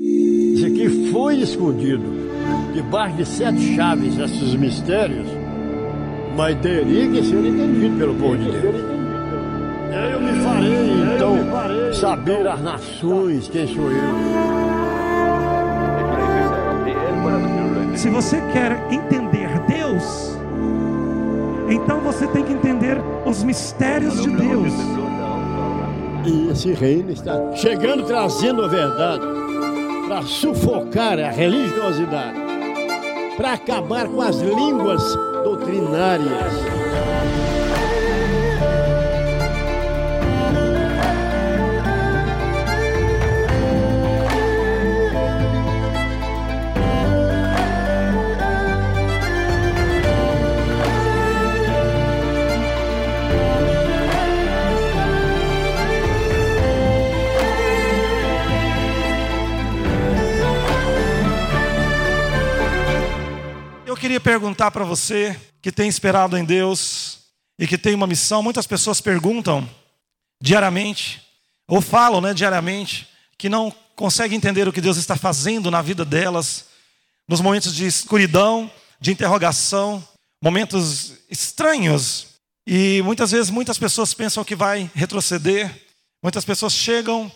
Isso aqui foi escondido debaixo de sete chaves, esses mistérios, mas teria que ser entendido pelo povo de Deus. Eu me farei, então, saber as nações quem sou eu. Se você quer entender Deus, então você tem que entender os mistérios de Deus. E esse reino está chegando trazendo a verdade para sufocar a religiosidade, para acabar com as línguas doutrinárias. Queria perguntar para você que tem esperado em Deus e que tem uma missão. Muitas pessoas perguntam diariamente, ou falam né, diariamente, que não conseguem entender o que Deus está fazendo na vida delas, nos momentos de escuridão, de interrogação, momentos estranhos. E muitas vezes muitas pessoas pensam que vai retroceder, muitas pessoas chegam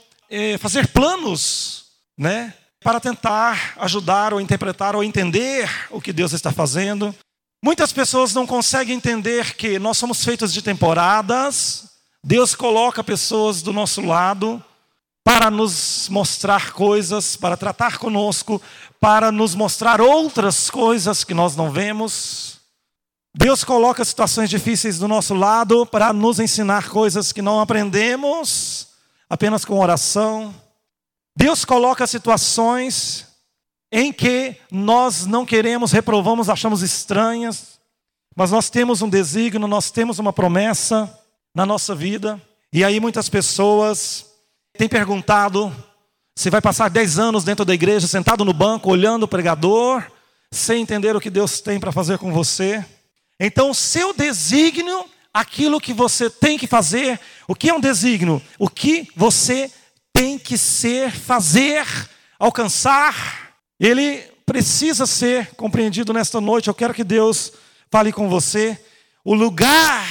a fazer planos, né? Para tentar ajudar ou interpretar ou entender o que Deus está fazendo. Muitas pessoas não conseguem entender que nós somos feitos de temporadas, Deus coloca pessoas do nosso lado para nos mostrar coisas, para tratar conosco, para nos mostrar outras coisas que nós não vemos. Deus coloca situações difíceis do nosso lado para nos ensinar coisas que não aprendemos apenas com oração. Deus coloca situações em que nós não queremos, reprovamos, achamos estranhas, mas nós temos um desígnio, nós temos uma promessa na nossa vida. E aí muitas pessoas têm perguntado se vai passar 10 anos dentro da igreja, sentado no banco, olhando o pregador, sem entender o que Deus tem para fazer com você. Então, o seu desígnio, aquilo que você tem que fazer, o que é um desígnio? O que você tem que ser, fazer, alcançar. Ele precisa ser compreendido nesta noite. Eu quero que Deus fale com você. O lugar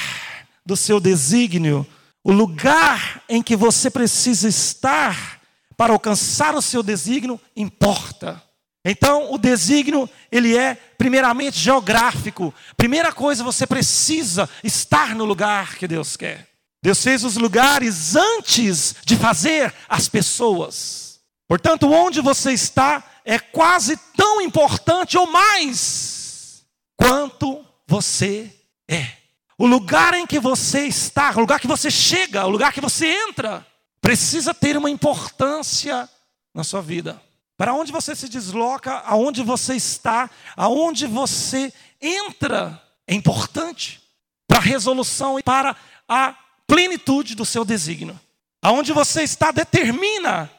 do seu desígnio, o lugar em que você precisa estar para alcançar o seu desígnio, importa. Então, o desígnio, ele é primeiramente geográfico. Primeira coisa, você precisa estar no lugar que Deus quer. Deus fez os lugares antes de fazer as pessoas. Portanto, onde você está é quase tão importante ou mais quanto você é. O lugar em que você está, o lugar que você chega, o lugar que você entra, precisa ter uma importância na sua vida. Para onde você se desloca, aonde você está, aonde você entra, é importante para a resolução e para a plenitude do seu desígnio. Aonde você está determina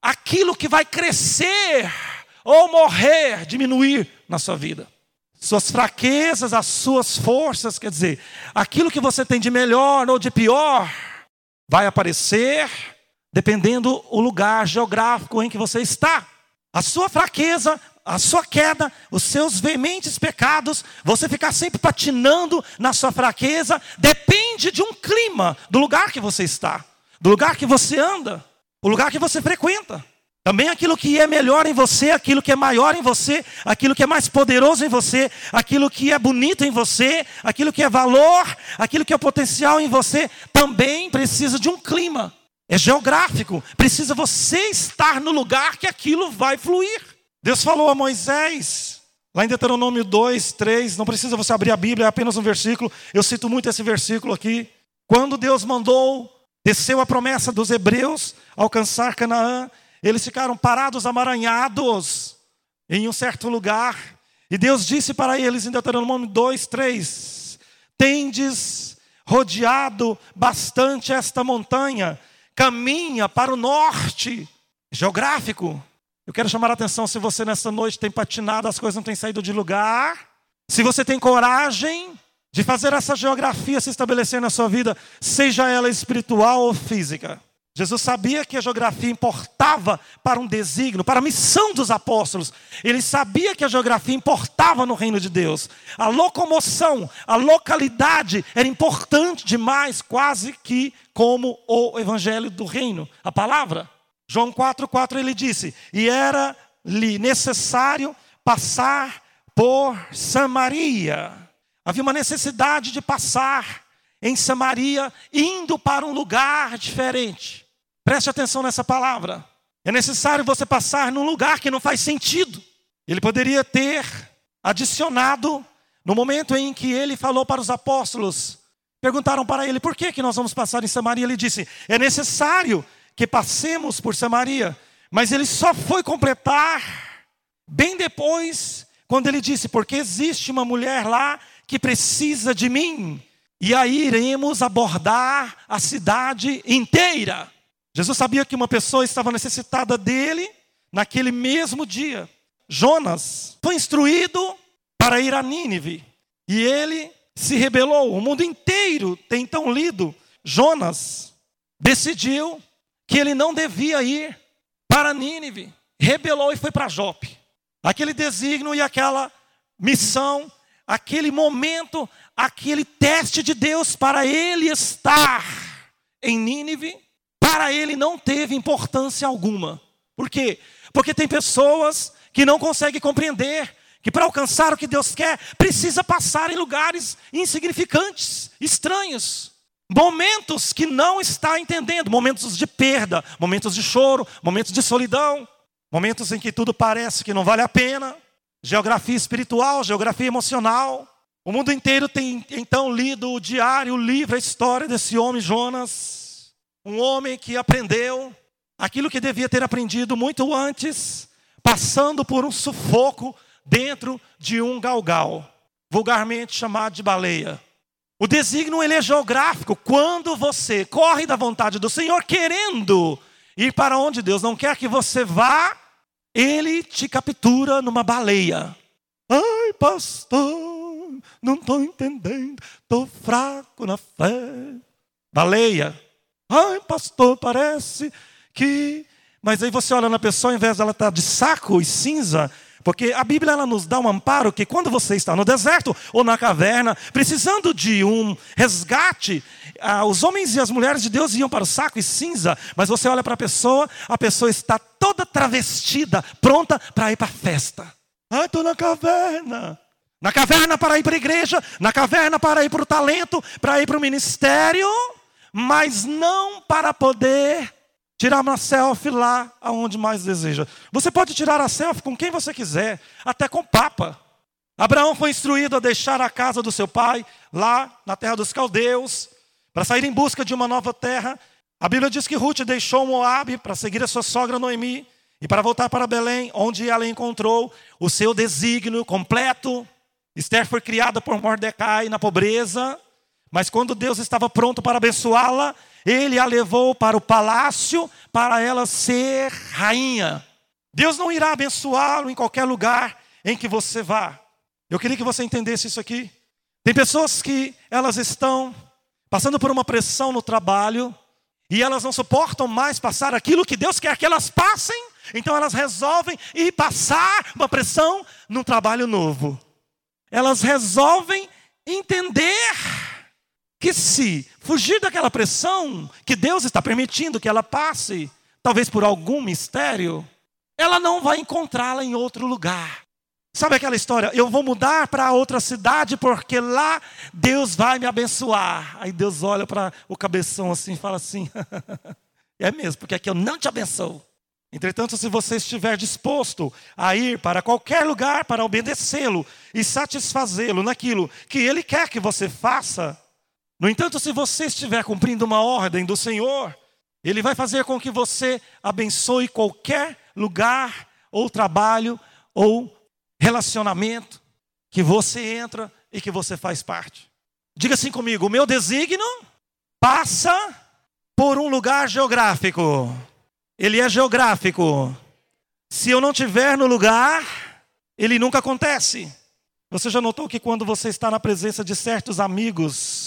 aquilo que vai crescer ou morrer, diminuir na sua vida. Suas fraquezas, as suas forças, quer dizer, aquilo que você tem de melhor ou de pior, vai aparecer dependendo o lugar geográfico em que você está. A sua fraqueza a sua queda, os seus veementes pecados, você ficar sempre patinando na sua fraqueza, depende de um clima, do lugar que você está, do lugar que você anda, o lugar que você frequenta. Também aquilo que é melhor em você, aquilo que é maior em você, aquilo que é mais poderoso em você, aquilo que é bonito em você, aquilo que é valor, aquilo que é potencial em você, também precisa de um clima. É geográfico, precisa você estar no lugar que aquilo vai fluir. Deus falou a Moisés, lá em Deuteronômio 2, 3, não precisa você abrir a Bíblia, é apenas um versículo, eu cito muito esse versículo aqui. Quando Deus mandou, desceu a promessa dos hebreus alcançar Canaã, eles ficaram parados, amaranhados, em um certo lugar, e Deus disse para eles em Deuteronômio 2, 3: Tendes rodeado bastante esta montanha, caminha para o norte, geográfico, eu quero chamar a atenção se você nessa noite tem patinado, as coisas não têm saído de lugar. Se você tem coragem de fazer essa geografia se estabelecer na sua vida, seja ela espiritual ou física. Jesus sabia que a geografia importava para um desígnio, para a missão dos apóstolos. Ele sabia que a geografia importava no reino de Deus. A locomoção, a localidade era importante demais, quase que como o evangelho do reino, a palavra. João 4,4 ele disse: E era-lhe necessário passar por Samaria. Havia uma necessidade de passar em Samaria, indo para um lugar diferente. Preste atenção nessa palavra. É necessário você passar num lugar que não faz sentido. Ele poderia ter adicionado no momento em que ele falou para os apóstolos, perguntaram para ele por que, que nós vamos passar em Samaria. Ele disse: é necessário que passemos por Samaria. Mas ele só foi completar bem depois, quando ele disse: porque existe uma mulher lá que precisa de mim. E aí iremos abordar a cidade inteira. Jesus sabia que uma pessoa estava necessitada dele naquele mesmo dia. Jonas foi instruído para ir a Nínive e ele se rebelou. O mundo inteiro tem então lido. Jonas decidiu que ele não devia ir para Nínive, rebelou e foi para Jope. Aquele desígnio e aquela missão, aquele momento aquele teste de Deus para ele estar em Nínive, para ele não teve importância alguma. Por quê? Porque tem pessoas que não conseguem compreender que para alcançar o que Deus quer, precisa passar em lugares insignificantes, estranhos. Momentos que não está entendendo, momentos de perda, momentos de choro, momentos de solidão, momentos em que tudo parece que não vale a pena, geografia espiritual, geografia emocional, o mundo inteiro tem então lido o diário, o livro, a história desse homem Jonas, um homem que aprendeu aquilo que devia ter aprendido muito antes, passando por um sufoco dentro de um galgal, vulgarmente chamado de baleia. O desígnio ele é geográfico. Quando você corre da vontade do Senhor querendo ir para onde Deus não quer que você vá, ele te captura numa baleia. Ai, pastor, não estou entendendo, estou fraco na fé. Baleia. Ai, pastor, parece que. Mas aí você olha na pessoa, ao invés dela estar tá de saco e cinza, porque a Bíblia ela nos dá um amparo que quando você está no deserto ou na caverna, precisando de um resgate, ah, os homens e as mulheres de Deus iam para o saco e cinza, mas você olha para a pessoa, a pessoa está toda travestida, pronta para ir para a festa. Ah, estou na caverna. Na caverna para ir para a igreja, na caverna para ir para o talento, para ir para o ministério, mas não para poder tirar uma selfie lá aonde mais deseja. Você pode tirar a selfie com quem você quiser, até com o Papa. Abraão foi instruído a deixar a casa do seu pai lá na terra dos caldeus, para sair em busca de uma nova terra. A Bíblia diz que Ruth deixou Moabe para seguir a sua sogra Noemi e para voltar para Belém, onde ela encontrou o seu desígnio completo, Esther foi criada por Mordecai na pobreza, mas quando Deus estava pronto para abençoá-la, ele a levou para o palácio para ela ser rainha. Deus não irá abençoá-lo em qualquer lugar em que você vá. Eu queria que você entendesse isso aqui. Tem pessoas que elas estão passando por uma pressão no trabalho e elas não suportam mais passar aquilo que Deus quer que elas passem, então elas resolvem ir passar uma pressão num trabalho novo elas resolvem entender que se fugir daquela pressão que Deus está permitindo que ela passe, talvez por algum mistério, ela não vai encontrá-la em outro lugar. Sabe aquela história? Eu vou mudar para outra cidade porque lá Deus vai me abençoar. Aí Deus olha para o cabeção assim e fala assim: É mesmo, porque aqui eu não te abençoo. Entretanto, se você estiver disposto a ir para qualquer lugar para obedecê-lo e satisfazê-lo naquilo que ele quer que você faça, no entanto, se você estiver cumprindo uma ordem do Senhor, ele vai fazer com que você abençoe qualquer lugar ou trabalho ou relacionamento que você entra e que você faz parte. Diga assim comigo: o meu desígnio passa por um lugar geográfico ele é geográfico. Se eu não tiver no lugar, ele nunca acontece. Você já notou que quando você está na presença de certos amigos,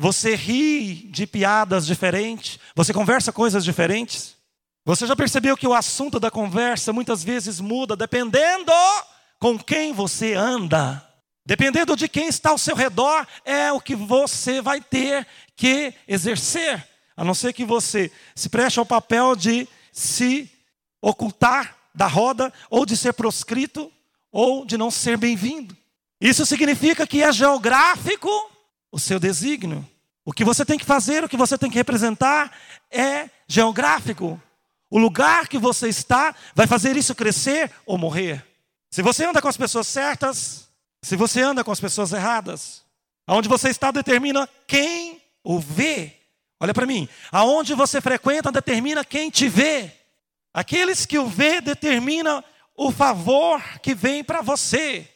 Você ri de piadas diferentes? Você conversa coisas diferentes? Você já percebeu que o assunto da conversa muitas vezes muda dependendo com quem você anda? Dependendo de quem está ao seu redor, é o que você vai ter que exercer. A não ser que você se preste ao papel de se ocultar da roda, ou de ser proscrito, ou de não ser bem-vindo. Isso significa que é geográfico o seu desígnio. O que você tem que fazer, o que você tem que representar é geográfico. O lugar que você está vai fazer isso crescer ou morrer. Se você anda com as pessoas certas, se você anda com as pessoas erradas, aonde você está determina quem o vê. Olha para mim, aonde você frequenta determina quem te vê. Aqueles que o vê determina o favor que vem para você.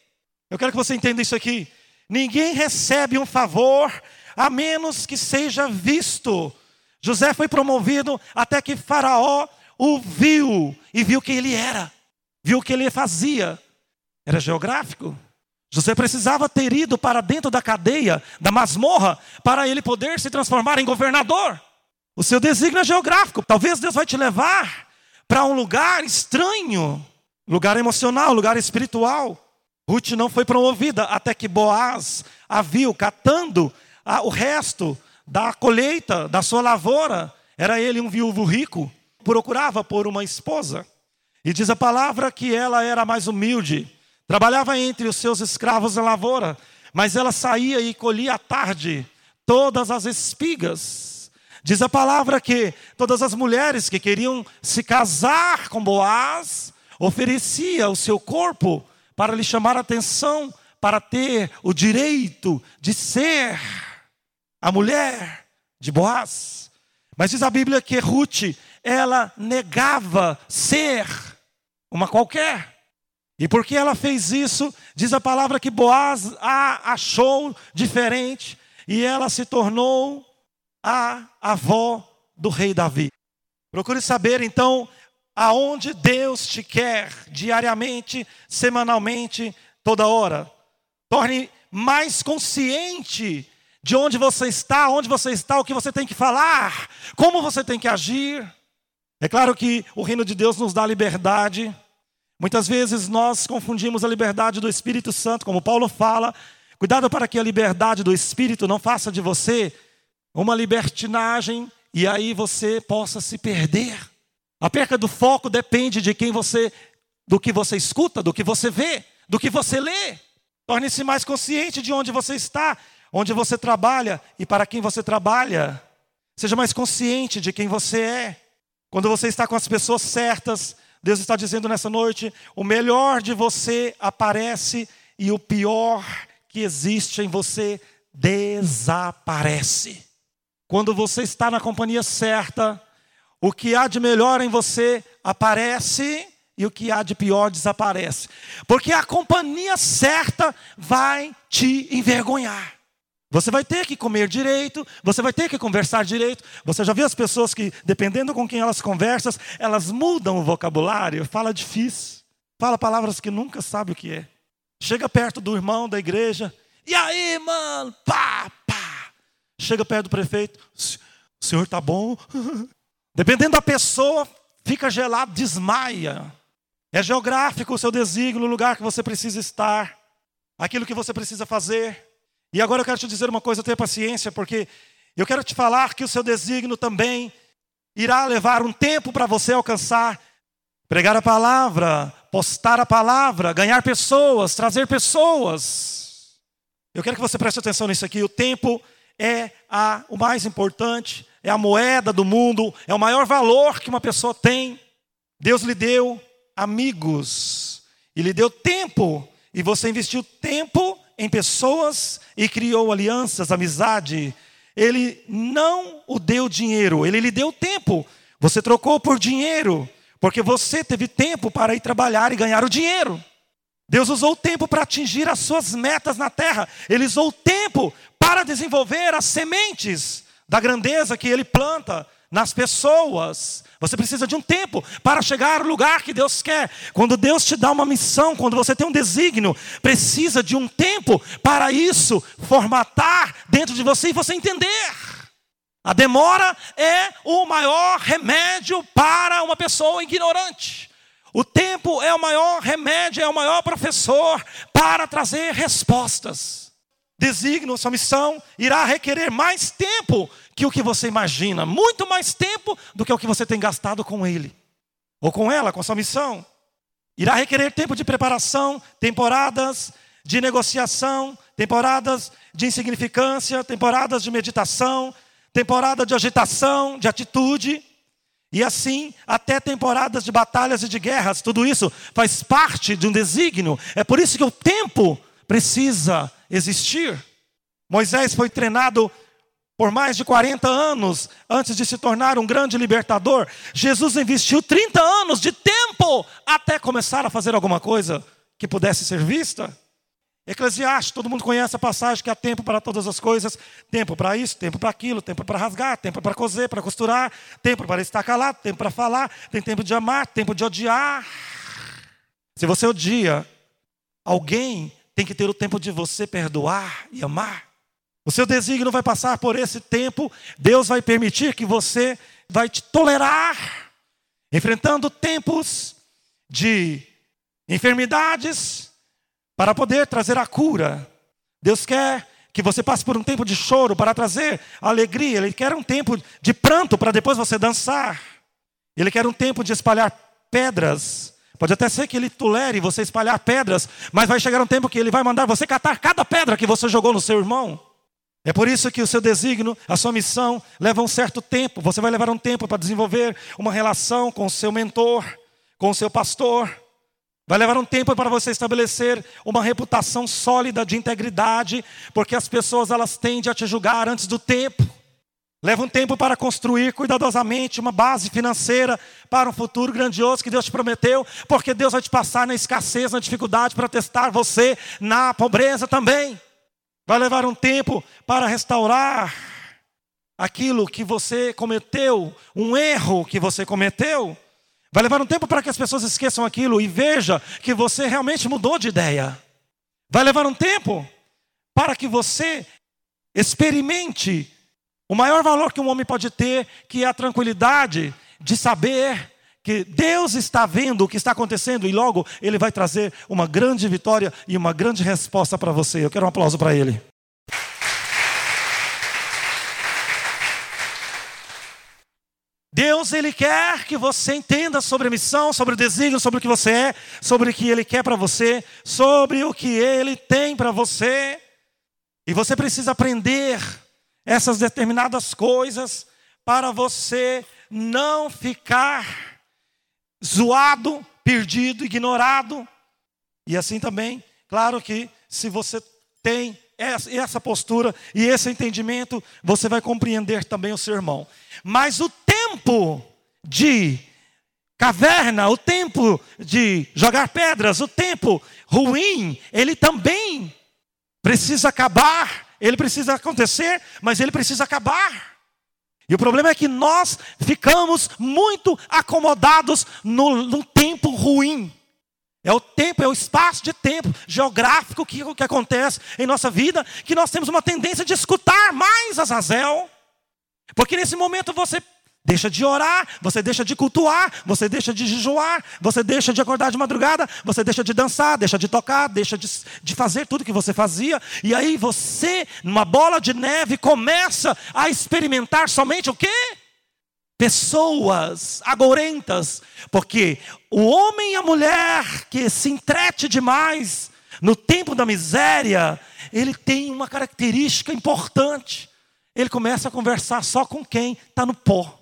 Eu quero que você entenda isso aqui. Ninguém recebe um favor a menos que seja visto. José foi promovido até que Faraó o viu e viu quem ele era, viu o que ele fazia. Era geográfico. José precisava ter ido para dentro da cadeia, da masmorra, para ele poder se transformar em governador. O seu desígnio é geográfico. Talvez Deus vai te levar para um lugar estranho, lugar emocional, lugar espiritual. Ruth não foi promovida até que Boaz a viu catando o resto da colheita da sua lavoura. Era ele um viúvo rico, procurava por uma esposa. E diz a palavra que ela era mais humilde, trabalhava entre os seus escravos na lavoura, mas ela saía e colhia à tarde todas as espigas. Diz a palavra que todas as mulheres que queriam se casar com Boaz oferecia o seu corpo para lhe chamar a atenção, para ter o direito de ser a mulher de Boaz. Mas diz a Bíblia que Ruth, ela negava ser uma qualquer. E porque ela fez isso, diz a palavra que Boaz a achou diferente e ela se tornou a avó do rei Davi. Procure saber então aonde Deus te quer diariamente, semanalmente, toda hora. Torne mais consciente de onde você está, onde você está, o que você tem que falar, como você tem que agir. É claro que o reino de Deus nos dá liberdade. Muitas vezes nós confundimos a liberdade do Espírito Santo, como Paulo fala. Cuidado para que a liberdade do Espírito não faça de você uma libertinagem e aí você possa se perder. A perca do foco depende de quem você, do que você escuta, do que você vê, do que você lê. Torne-se mais consciente de onde você está, onde você trabalha e para quem você trabalha. Seja mais consciente de quem você é. Quando você está com as pessoas certas, Deus está dizendo nessa noite: o melhor de você aparece e o pior que existe em você desaparece. Quando você está na companhia certa, o que há de melhor em você aparece e o que há de pior desaparece. Porque a companhia certa vai te envergonhar. Você vai ter que comer direito, você vai ter que conversar direito. Você já viu as pessoas que, dependendo com quem elas conversam, elas mudam o vocabulário, fala difícil, fala palavras que nunca sabe o que é. Chega perto do irmão da igreja, e aí, mano, pá, pá. Chega perto do prefeito, o senhor tá bom? Dependendo da pessoa, fica gelado, desmaia. É geográfico o seu desígnio, o lugar que você precisa estar, aquilo que você precisa fazer. E agora eu quero te dizer uma coisa, tenha paciência, porque eu quero te falar que o seu desígnio também irá levar um tempo para você alcançar, pregar a palavra, postar a palavra, ganhar pessoas, trazer pessoas. Eu quero que você preste atenção nisso aqui. O tempo é a, o mais importante é a moeda do mundo, é o maior valor que uma pessoa tem. Deus lhe deu amigos e lhe deu tempo, e você investiu tempo em pessoas e criou alianças, amizade. Ele não o deu dinheiro, ele lhe deu tempo. Você trocou por dinheiro, porque você teve tempo para ir trabalhar e ganhar o dinheiro. Deus usou o tempo para atingir as suas metas na terra. Ele usou o tempo para desenvolver as sementes da grandeza que ele planta nas pessoas. Você precisa de um tempo para chegar ao lugar que Deus quer. Quando Deus te dá uma missão, quando você tem um desígnio, precisa de um tempo para isso formatar dentro de você e você entender. A demora é o maior remédio para uma pessoa ignorante. O tempo é o maior remédio, é o maior professor para trazer respostas. Designo, sua missão irá requerer mais tempo que o que você imagina, muito mais tempo do que o que você tem gastado com ele, ou com ela, com sua missão. Irá requerer tempo de preparação, temporadas de negociação, temporadas de insignificância, temporadas de meditação, temporada de agitação, de atitude, e assim até temporadas de batalhas e de guerras. Tudo isso faz parte de um desígnio. É por isso que o tempo precisa existir. Moisés foi treinado por mais de 40 anos antes de se tornar um grande libertador. Jesus investiu 30 anos de tempo até começar a fazer alguma coisa que pudesse ser vista. Eclesiastes, todo mundo conhece a passagem que há tempo para todas as coisas: tempo para isso, tempo para aquilo, tempo para rasgar, tempo para coser, para costurar, tempo para estar calado, tempo para falar, tem tempo de amar, tempo de odiar. Se você odia alguém, tem que ter o tempo de você perdoar e amar. O seu desígnio vai passar por esse tempo, Deus vai permitir que você vai te tolerar, enfrentando tempos de enfermidades, para poder trazer a cura. Deus quer que você passe por um tempo de choro para trazer alegria. Ele quer um tempo de pranto para depois você dançar. Ele quer um tempo de espalhar pedras. Pode até ser que ele tolere você espalhar pedras, mas vai chegar um tempo que ele vai mandar você catar cada pedra que você jogou no seu irmão. É por isso que o seu desígnio, a sua missão, leva um certo tempo. Você vai levar um tempo para desenvolver uma relação com o seu mentor, com o seu pastor. Vai levar um tempo para você estabelecer uma reputação sólida de integridade, porque as pessoas elas tendem a te julgar antes do tempo. Leva um tempo para construir cuidadosamente uma base financeira para um futuro grandioso que Deus te prometeu, porque Deus vai te passar na escassez, na dificuldade para testar você na pobreza também. Vai levar um tempo para restaurar aquilo que você cometeu, um erro que você cometeu. Vai levar um tempo para que as pessoas esqueçam aquilo e veja que você realmente mudou de ideia. Vai levar um tempo para que você experimente o maior valor que um homem pode ter, que é a tranquilidade de saber que Deus está vendo o que está acontecendo e logo Ele vai trazer uma grande vitória e uma grande resposta para você. Eu quero um aplauso para Ele. Deus, Ele quer que você entenda sobre a missão, sobre o desígnio, sobre o que você é, sobre o que Ele quer para você, sobre o que Ele tem para você. E você precisa aprender essas determinadas coisas para você não ficar zoado, perdido, ignorado. E assim também, claro que se você tem essa postura e esse entendimento, você vai compreender também o seu irmão. Mas o tempo de caverna, o tempo de jogar pedras, o tempo ruim, ele também precisa acabar, ele precisa acontecer, mas ele precisa acabar. E o problema é que nós ficamos muito acomodados no, no tempo ruim. É o tempo, é o espaço de tempo geográfico que, que acontece em nossa vida, que nós temos uma tendência de escutar mais Azazel. Porque nesse momento você deixa de orar, você deixa de cultuar, você deixa de jejuar, você deixa de acordar de madrugada, você deixa de dançar, deixa de tocar, deixa de, de fazer tudo que você fazia, e aí você, numa bola de neve, começa a experimentar somente o quê? Pessoas agourentas, porque o homem e a mulher que se entrete demais no tempo da miséria, ele tem uma característica importante ele começa a conversar só com quem está no pó.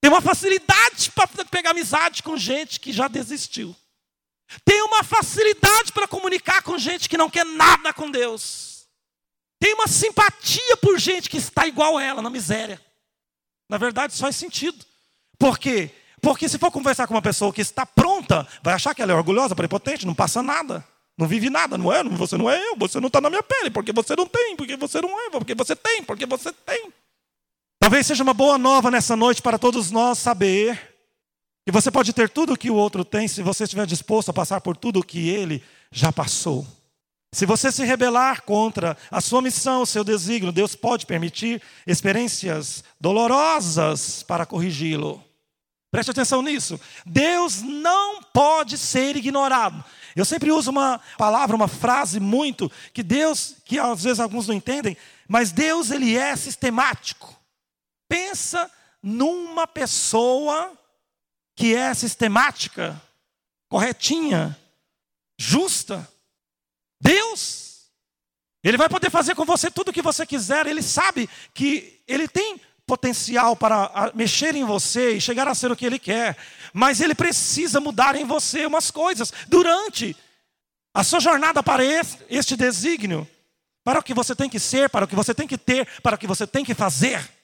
Tem uma facilidade para pegar amizade com gente que já desistiu. Tem uma facilidade para comunicar com gente que não quer nada com Deus. Tem uma simpatia por gente que está igual a ela, na miséria. Na verdade, isso faz sentido. Por quê? Porque se for conversar com uma pessoa que está pronta, vai achar que ela é orgulhosa, prepotente, não passa nada. Não vive nada, não é? Você não é eu, você não está na minha pele, porque você não tem, porque você não é, porque você tem, porque você tem. Talvez seja uma boa nova nessa noite para todos nós saber que você pode ter tudo o que o outro tem se você estiver disposto a passar por tudo o que ele já passou. Se você se rebelar contra a sua missão, o seu desígnio, Deus pode permitir experiências dolorosas para corrigi-lo. Preste atenção nisso. Deus não pode ser ignorado. Eu sempre uso uma palavra, uma frase muito que Deus, que às vezes alguns não entendem, mas Deus ele é sistemático. Pensa numa pessoa que é sistemática, corretinha, justa. Deus, Ele vai poder fazer com você tudo o que você quiser, Ele sabe que Ele tem potencial para mexer em você e chegar a ser o que Ele quer, mas Ele precisa mudar em você umas coisas durante a sua jornada para este desígnio, para o que você tem que ser, para o que você tem que ter, para o que você tem que fazer.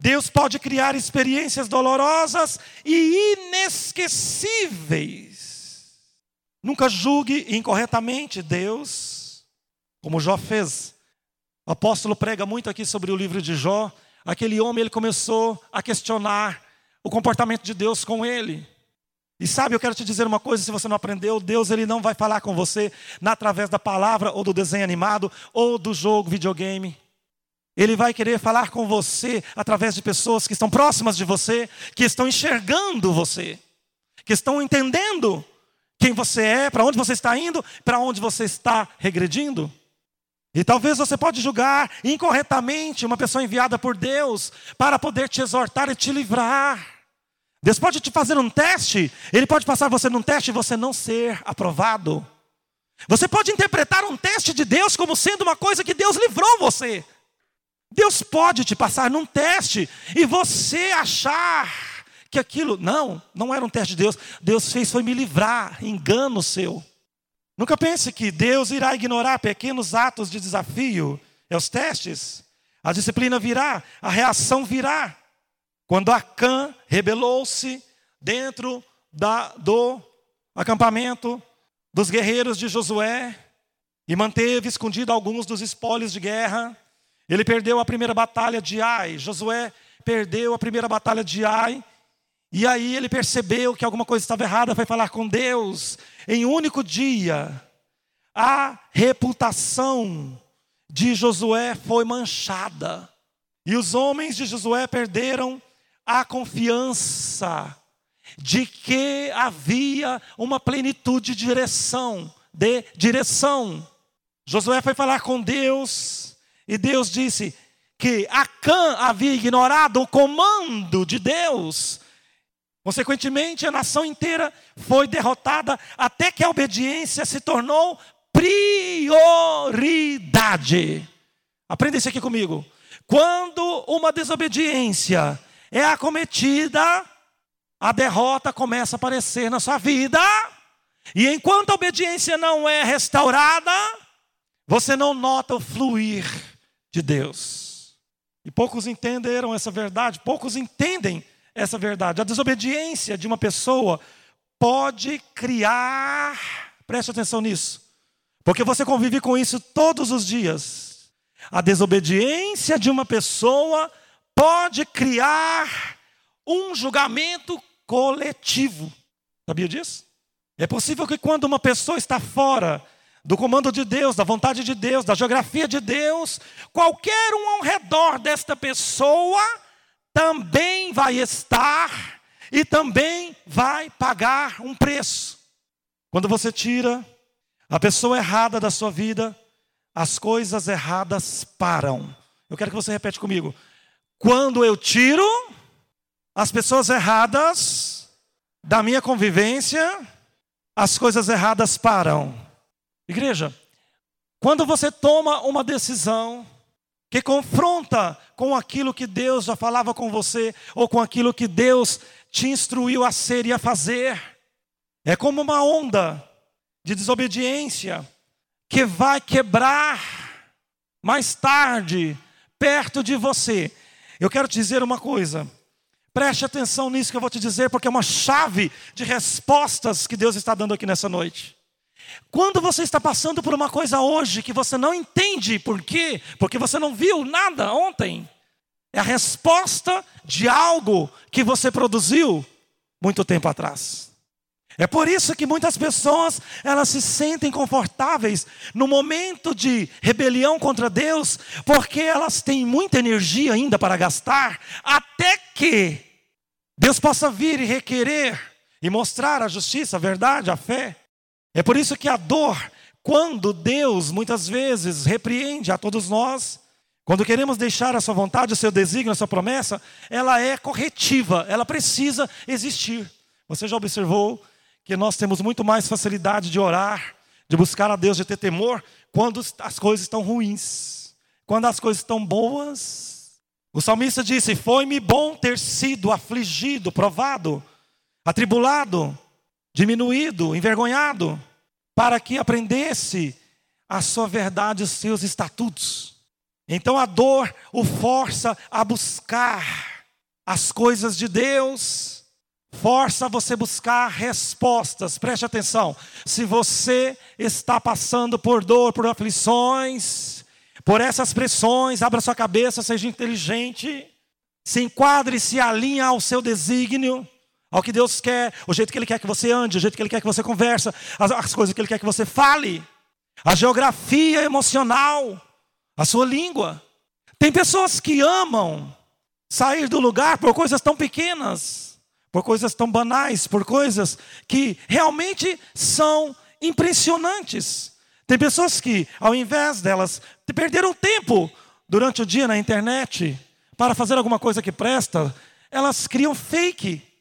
Deus pode criar experiências dolorosas e inesquecíveis Nunca julgue incorretamente Deus, como Jó fez. O apóstolo prega muito aqui sobre o livro de Jó. Aquele homem ele começou a questionar o comportamento de Deus com ele. E sabe, eu quero te dizer uma coisa, se você não aprendeu, Deus ele não vai falar com você na, através da palavra ou do desenho animado ou do jogo videogame. Ele vai querer falar com você através de pessoas que estão próximas de você, que estão enxergando você, que estão entendendo quem você é, para onde você está indo, para onde você está regredindo. E talvez você pode julgar incorretamente uma pessoa enviada por Deus para poder te exortar e te livrar. Deus pode te fazer um teste, Ele pode passar você num teste e você não ser aprovado. Você pode interpretar um teste de Deus como sendo uma coisa que Deus livrou você. Deus pode te passar num teste e você achar que aquilo, não, não era um teste de Deus. Deus fez foi me livrar, engano seu. Nunca pense que Deus irá ignorar pequenos atos de desafio, é os testes. A disciplina virá, a reação virá. Quando Acã rebelou-se dentro da, do acampamento dos guerreiros de Josué e manteve escondido alguns dos espólios de guerra, ele perdeu a primeira batalha de Ai. Josué perdeu a primeira batalha de Ai e aí ele percebeu que alguma coisa estava errada, foi falar com Deus. Em um único dia, a reputação de Josué foi manchada. E os homens de Josué perderam a confiança de que havia uma plenitude de direção, de direção. Josué foi falar com Deus e Deus disse que Acã havia ignorado o comando de Deus Consequentemente, a nação inteira foi derrotada até que a obediência se tornou prioridade. Aprenda isso aqui comigo. Quando uma desobediência é acometida, a derrota começa a aparecer na sua vida. E enquanto a obediência não é restaurada, você não nota o fluir de Deus. E poucos entenderam essa verdade, poucos entendem essa verdade. A desobediência de uma pessoa pode criar, preste atenção nisso, porque você convive com isso todos os dias. A desobediência de uma pessoa pode criar um julgamento coletivo. Sabia disso? É possível que quando uma pessoa está fora do comando de Deus, da vontade de Deus, da geografia de Deus, qualquer um ao redor desta pessoa também vai estar e também vai pagar um preço. Quando você tira a pessoa errada da sua vida, as coisas erradas param. Eu quero que você repete comigo. Quando eu tiro as pessoas erradas da minha convivência, as coisas erradas param. Igreja, quando você toma uma decisão que confronta com aquilo que Deus já falava com você, ou com aquilo que Deus te instruiu a ser e a fazer. É como uma onda de desobediência que vai quebrar mais tarde, perto de você. Eu quero te dizer uma coisa. Preste atenção nisso que eu vou te dizer, porque é uma chave de respostas que Deus está dando aqui nessa noite. Quando você está passando por uma coisa hoje que você não entende por quê, porque você não viu nada ontem, É a resposta de algo que você produziu muito tempo atrás. É por isso que muitas pessoas, elas se sentem confortáveis no momento de rebelião contra Deus, porque elas têm muita energia ainda para gastar, até que Deus possa vir e requerer e mostrar a justiça, a verdade, a fé. É por isso que a dor, quando Deus muitas vezes repreende a todos nós, quando queremos deixar a sua vontade, o seu desígnio, a sua promessa, ela é corretiva, ela precisa existir. Você já observou que nós temos muito mais facilidade de orar, de buscar a Deus, de ter temor, quando as coisas estão ruins. Quando as coisas estão boas. O salmista disse: Foi-me bom ter sido afligido, provado, atribulado, diminuído, envergonhado, para que aprendesse a sua verdade, os seus estatutos. Então a dor o força a buscar as coisas de Deus força você buscar respostas. Preste atenção. Se você está passando por dor, por aflições, por essas pressões, abra sua cabeça, seja inteligente, se enquadre, se alinhe ao seu desígnio, ao que Deus quer, o jeito que Ele quer que você ande, o jeito que Ele quer que você converse, as, as coisas que Ele quer que você fale, a geografia emocional, a sua língua. Tem pessoas que amam sair do lugar por coisas tão pequenas por coisas tão banais, por coisas que realmente são impressionantes. Tem pessoas que, ao invés delas perderam tempo durante o dia na internet para fazer alguma coisa que presta, elas criam fake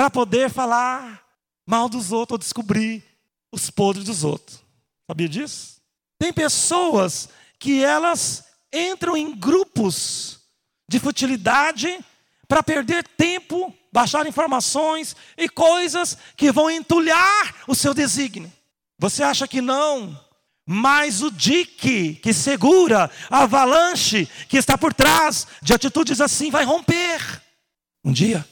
para poder falar mal dos outros ou descobrir os podres dos outros. Sabia disso? Tem pessoas que elas entram em grupos de futilidade para perder tempo baixar informações e coisas que vão entulhar o seu desígnio. Você acha que não? Mas o dique que segura a avalanche que está por trás de atitudes assim vai romper. Um dia.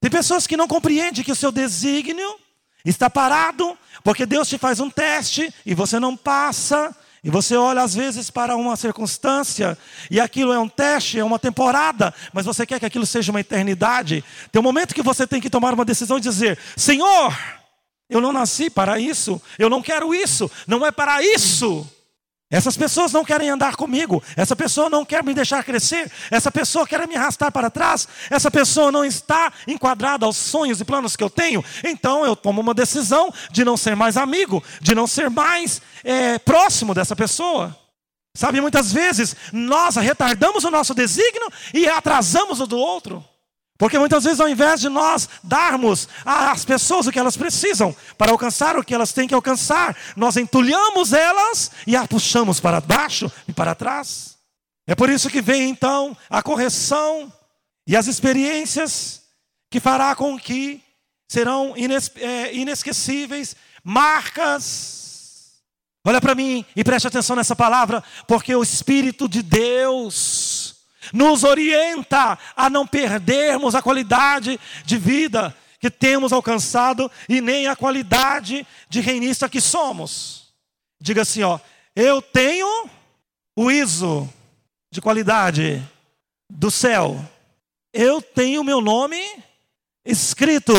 Tem pessoas que não compreendem que o seu desígnio está parado, porque Deus te faz um teste e você não passa. E você olha às vezes para uma circunstância, e aquilo é um teste, é uma temporada, mas você quer que aquilo seja uma eternidade. Tem um momento que você tem que tomar uma decisão e dizer: Senhor, eu não nasci para isso, eu não quero isso, não é para isso. Essas pessoas não querem andar comigo, essa pessoa não quer me deixar crescer, essa pessoa quer me arrastar para trás, essa pessoa não está enquadrada aos sonhos e planos que eu tenho, então eu tomo uma decisão de não ser mais amigo, de não ser mais é, próximo dessa pessoa. Sabe, muitas vezes nós retardamos o nosso desígnio e atrasamos o do outro. Porque muitas vezes, ao invés de nós darmos às pessoas o que elas precisam para alcançar o que elas têm que alcançar, nós entulhamos elas e as puxamos para baixo e para trás. É por isso que vem então a correção e as experiências que fará com que serão ines é, inesquecíveis, marcas. Olha para mim e preste atenção nessa palavra, porque o Espírito de Deus nos orienta a não perdermos a qualidade de vida que temos alcançado e nem a qualidade de reinista que somos. Diga assim, ó, eu tenho o ISO de qualidade do céu. Eu tenho meu nome escrito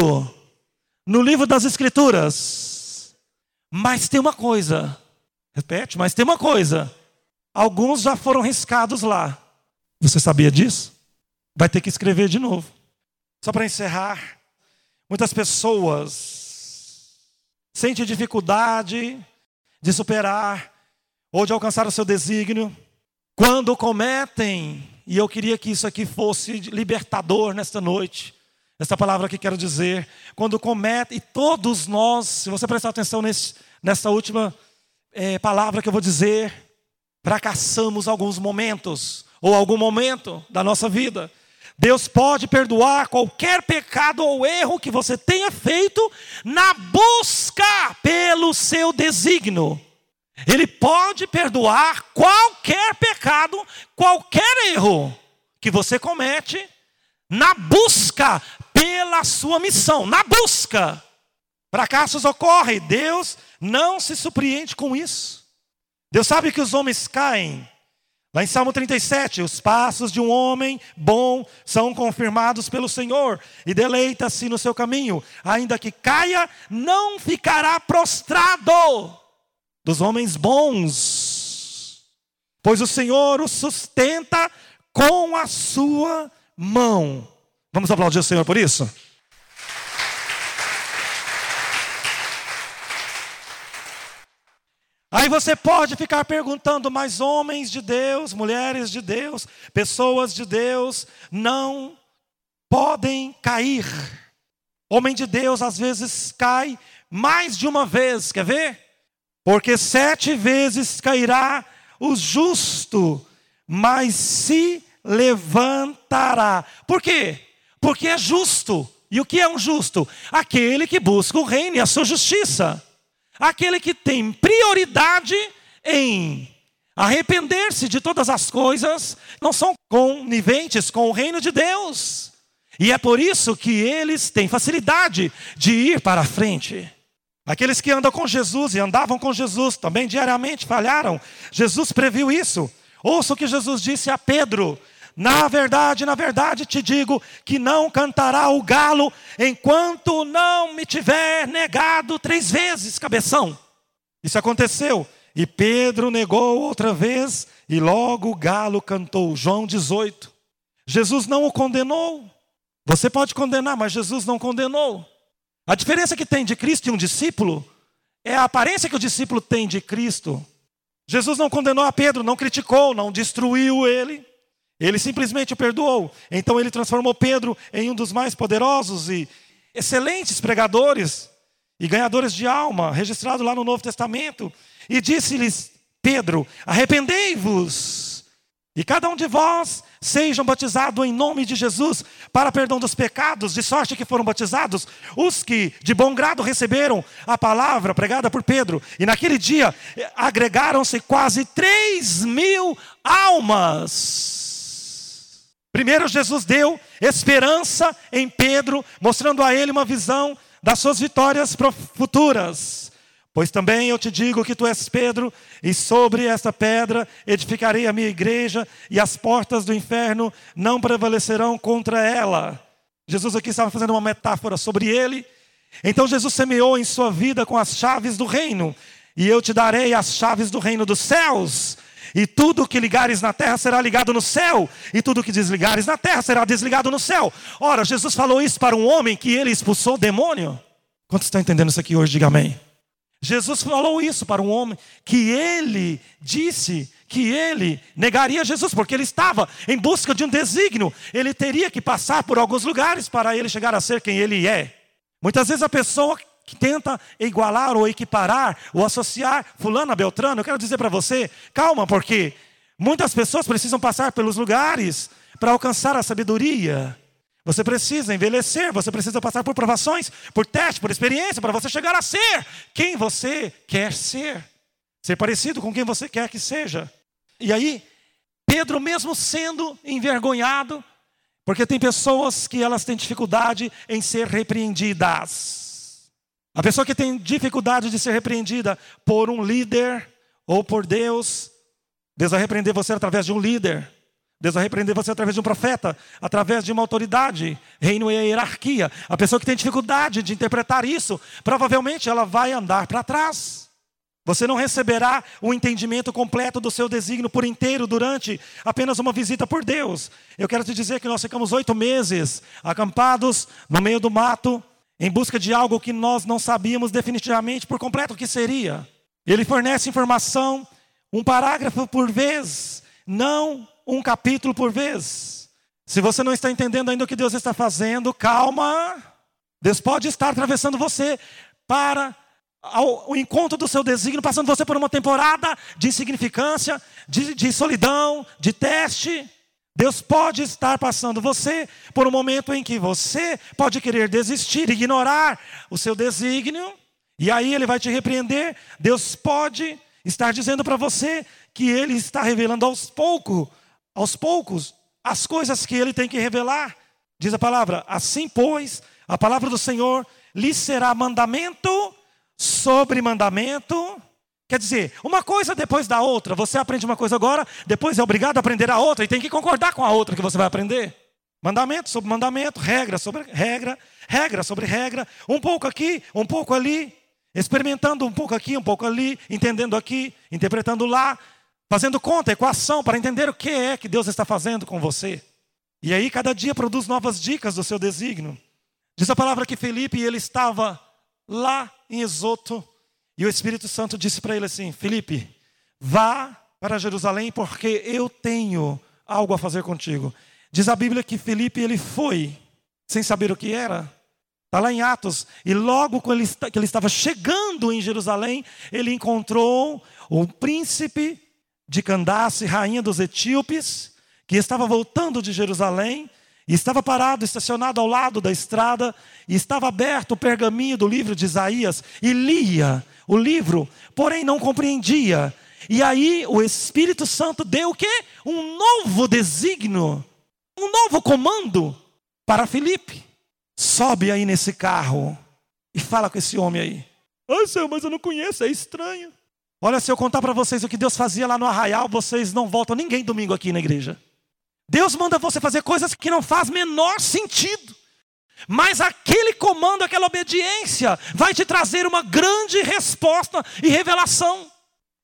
no livro das escrituras. Mas tem uma coisa. Repete, mas tem uma coisa. Alguns já foram riscados lá. Você sabia disso? Vai ter que escrever de novo. Só para encerrar, muitas pessoas sentem dificuldade de superar ou de alcançar o seu desígnio quando cometem, e eu queria que isso aqui fosse libertador nesta noite. Essa palavra que quero dizer, quando cometem, e todos nós, se você prestar atenção nesse, nessa última é, palavra que eu vou dizer, fracassamos alguns momentos, ou algum momento da nossa vida. Deus pode perdoar qualquer pecado ou erro que você tenha feito na busca pelo seu desígnio. Ele pode perdoar qualquer pecado, qualquer erro que você comete na busca pela sua missão, na busca. Fracassos ocorrem, Deus não se surpreende com isso. Deus sabe que os homens caem, Lá em Salmo 37, os passos de um homem bom são confirmados pelo Senhor e deleita-se no seu caminho, ainda que caia, não ficará prostrado dos homens bons, pois o Senhor o sustenta com a sua mão. Vamos aplaudir o Senhor por isso? Aí você pode ficar perguntando, mas homens de Deus, mulheres de Deus, pessoas de Deus não podem cair. Homem de Deus às vezes cai mais de uma vez, quer ver? Porque sete vezes cairá o justo, mas se levantará. Por quê? Porque é justo. E o que é um justo? Aquele que busca o reino e a sua justiça. Aquele que tem prioridade em arrepender-se de todas as coisas, não são coniventes com o reino de Deus. E é por isso que eles têm facilidade de ir para a frente. Aqueles que andam com Jesus e andavam com Jesus também diariamente falharam. Jesus previu isso. Ouça o que Jesus disse a Pedro: na verdade, na verdade te digo que não cantará o galo enquanto não me tiver negado três vezes, cabeção. Isso aconteceu. E Pedro negou outra vez, e logo o galo cantou. João 18. Jesus não o condenou. Você pode condenar, mas Jesus não condenou. A diferença que tem de Cristo e um discípulo é a aparência que o discípulo tem de Cristo. Jesus não condenou a Pedro, não criticou, não destruiu ele. Ele simplesmente o perdoou. Então ele transformou Pedro em um dos mais poderosos e excelentes pregadores e ganhadores de alma, registrado lá no Novo Testamento. E disse-lhes: Pedro, arrependei-vos, e cada um de vós sejam batizados em nome de Jesus para perdão dos pecados, de sorte que foram batizados os que de bom grado receberam a palavra pregada por Pedro. E naquele dia agregaram-se quase três mil almas. Primeiro, Jesus deu esperança em Pedro, mostrando a ele uma visão das suas vitórias futuras. Pois também eu te digo que tu és Pedro, e sobre esta pedra edificarei a minha igreja, e as portas do inferno não prevalecerão contra ela. Jesus aqui estava fazendo uma metáfora sobre ele. Então Jesus semeou em sua vida com as chaves do reino, e eu te darei as chaves do reino dos céus. E tudo que ligares na terra será ligado no céu, e tudo que desligares na terra será desligado no céu. Ora, Jesus falou isso para um homem que ele expulsou o demônio. Quantos estão entendendo isso aqui hoje? Diga amém. Jesus falou isso para um homem que ele disse que ele negaria Jesus, porque ele estava em busca de um desígnio. Ele teria que passar por alguns lugares para ele chegar a ser quem ele é. Muitas vezes a pessoa que tenta igualar ou equiparar ou associar fulano a Beltrano, eu quero dizer para você, calma, porque muitas pessoas precisam passar pelos lugares para alcançar a sabedoria. Você precisa envelhecer, você precisa passar por provações, por teste, por experiência, para você chegar a ser quem você quer ser. Ser parecido com quem você quer que seja. E aí, Pedro, mesmo sendo envergonhado, porque tem pessoas que elas têm dificuldade em ser repreendidas. A pessoa que tem dificuldade de ser repreendida por um líder ou por Deus, Deus vai repreender você através de um líder. Deus vai repreender você através de um profeta, através de uma autoridade. Reino é hierarquia. A pessoa que tem dificuldade de interpretar isso, provavelmente ela vai andar para trás. Você não receberá o entendimento completo do seu desígnio por inteiro durante apenas uma visita por Deus. Eu quero te dizer que nós ficamos oito meses acampados no meio do mato, em busca de algo que nós não sabíamos definitivamente por completo o que seria. Ele fornece informação, um parágrafo por vez, não um capítulo por vez. Se você não está entendendo ainda o que Deus está fazendo, calma. Deus pode estar atravessando você para o encontro do seu desígnio, passando você por uma temporada de insignificância, de, de solidão, de teste. Deus pode estar passando você por um momento em que você pode querer desistir, ignorar o seu desígnio, e aí ele vai te repreender. Deus pode estar dizendo para você que ele está revelando aos poucos, aos poucos, as coisas que ele tem que revelar. Diz a palavra: assim, pois, a palavra do Senhor lhe será mandamento sobre mandamento Quer dizer, uma coisa depois da outra. Você aprende uma coisa agora, depois é obrigado a aprender a outra e tem que concordar com a outra que você vai aprender. Mandamento sobre mandamento, regra sobre regra, regra sobre regra, um pouco aqui, um pouco ali, experimentando um pouco aqui, um pouco ali, entendendo aqui, interpretando lá, fazendo conta, equação para entender o que é que Deus está fazendo com você. E aí cada dia produz novas dicas do seu desígnio. Diz a palavra que Felipe ele estava lá em Esoto e o Espírito Santo disse para ele assim: Felipe, vá para Jerusalém porque eu tenho algo a fazer contigo. Diz a Bíblia que Felipe ele foi sem saber o que era. Está lá em Atos. E logo que ele, estava chegando em Jerusalém, ele encontrou o príncipe de Candace, rainha dos etíopes, que estava voltando de Jerusalém, e estava parado, estacionado ao lado da estrada, e estava aberto o pergaminho do livro de Isaías, e lia o livro, porém não compreendia. E aí o Espírito Santo deu o quê? Um novo desígnio, um novo comando para Filipe. Sobe aí nesse carro e fala com esse homem aí. Ai, Senhor, mas eu não conheço, é estranho. Olha, se eu contar para vocês o que Deus fazia lá no arraial, vocês não voltam ninguém domingo aqui na igreja. Deus manda você fazer coisas que não faz menor sentido. Mas aquele comando, aquela obediência, vai te trazer uma grande resposta e revelação.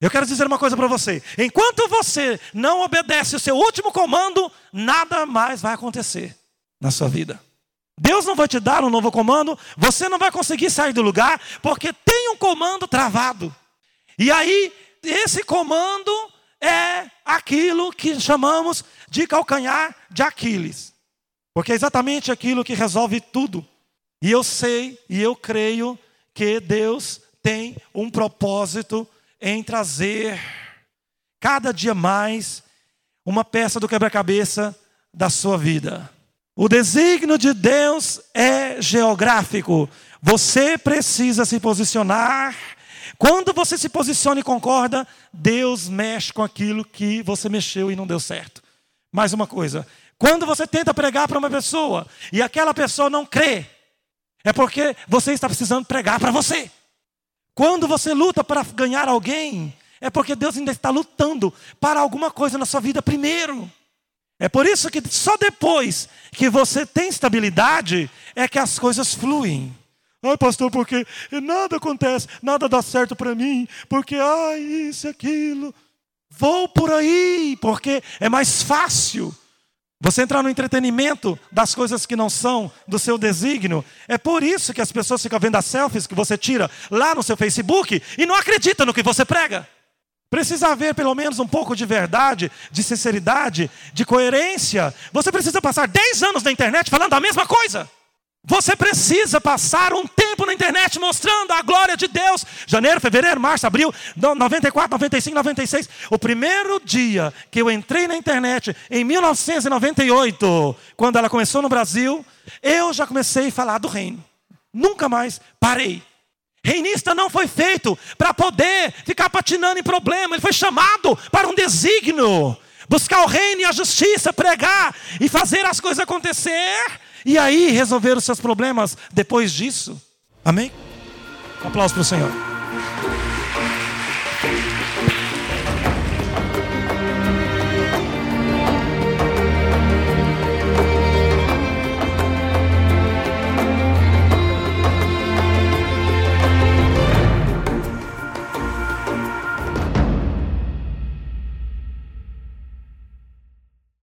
Eu quero dizer uma coisa para você: enquanto você não obedece o seu último comando, nada mais vai acontecer na sua vida. Deus não vai te dar um novo comando, você não vai conseguir sair do lugar, porque tem um comando travado. E aí, esse comando é aquilo que chamamos de calcanhar de Aquiles. Porque é exatamente aquilo que resolve tudo. E eu sei e eu creio que Deus tem um propósito em trazer cada dia mais uma peça do quebra-cabeça da sua vida. O desígnio de Deus é geográfico. Você precisa se posicionar. Quando você se posiciona e concorda, Deus mexe com aquilo que você mexeu e não deu certo. Mais uma coisa: quando você tenta pregar para uma pessoa e aquela pessoa não crê, é porque você está precisando pregar para você. Quando você luta para ganhar alguém, é porque Deus ainda está lutando para alguma coisa na sua vida primeiro. É por isso que só depois que você tem estabilidade é que as coisas fluem. Ai, pastor, porque nada acontece, nada dá certo para mim, porque ai, isso, aquilo. Vou por aí, porque é mais fácil. Você entrar no entretenimento das coisas que não são do seu desígnio. É por isso que as pessoas ficam vendo as selfies que você tira lá no seu Facebook e não acreditam no que você prega. Precisa haver pelo menos um pouco de verdade, de sinceridade, de coerência. Você precisa passar 10 anos na internet falando a mesma coisa. Você precisa passar um tempo na internet mostrando a glória de Deus. Janeiro, fevereiro, março, abril, 94, 95, 96. O primeiro dia que eu entrei na internet, em 1998, quando ela começou no Brasil, eu já comecei a falar do reino. Nunca mais parei. Reinista não foi feito para poder ficar patinando em problema, ele foi chamado para um desígnio. Buscar o reino e a justiça, pregar e fazer as coisas acontecer, e aí resolver os seus problemas depois disso. Amém? Um aplauso para o Senhor.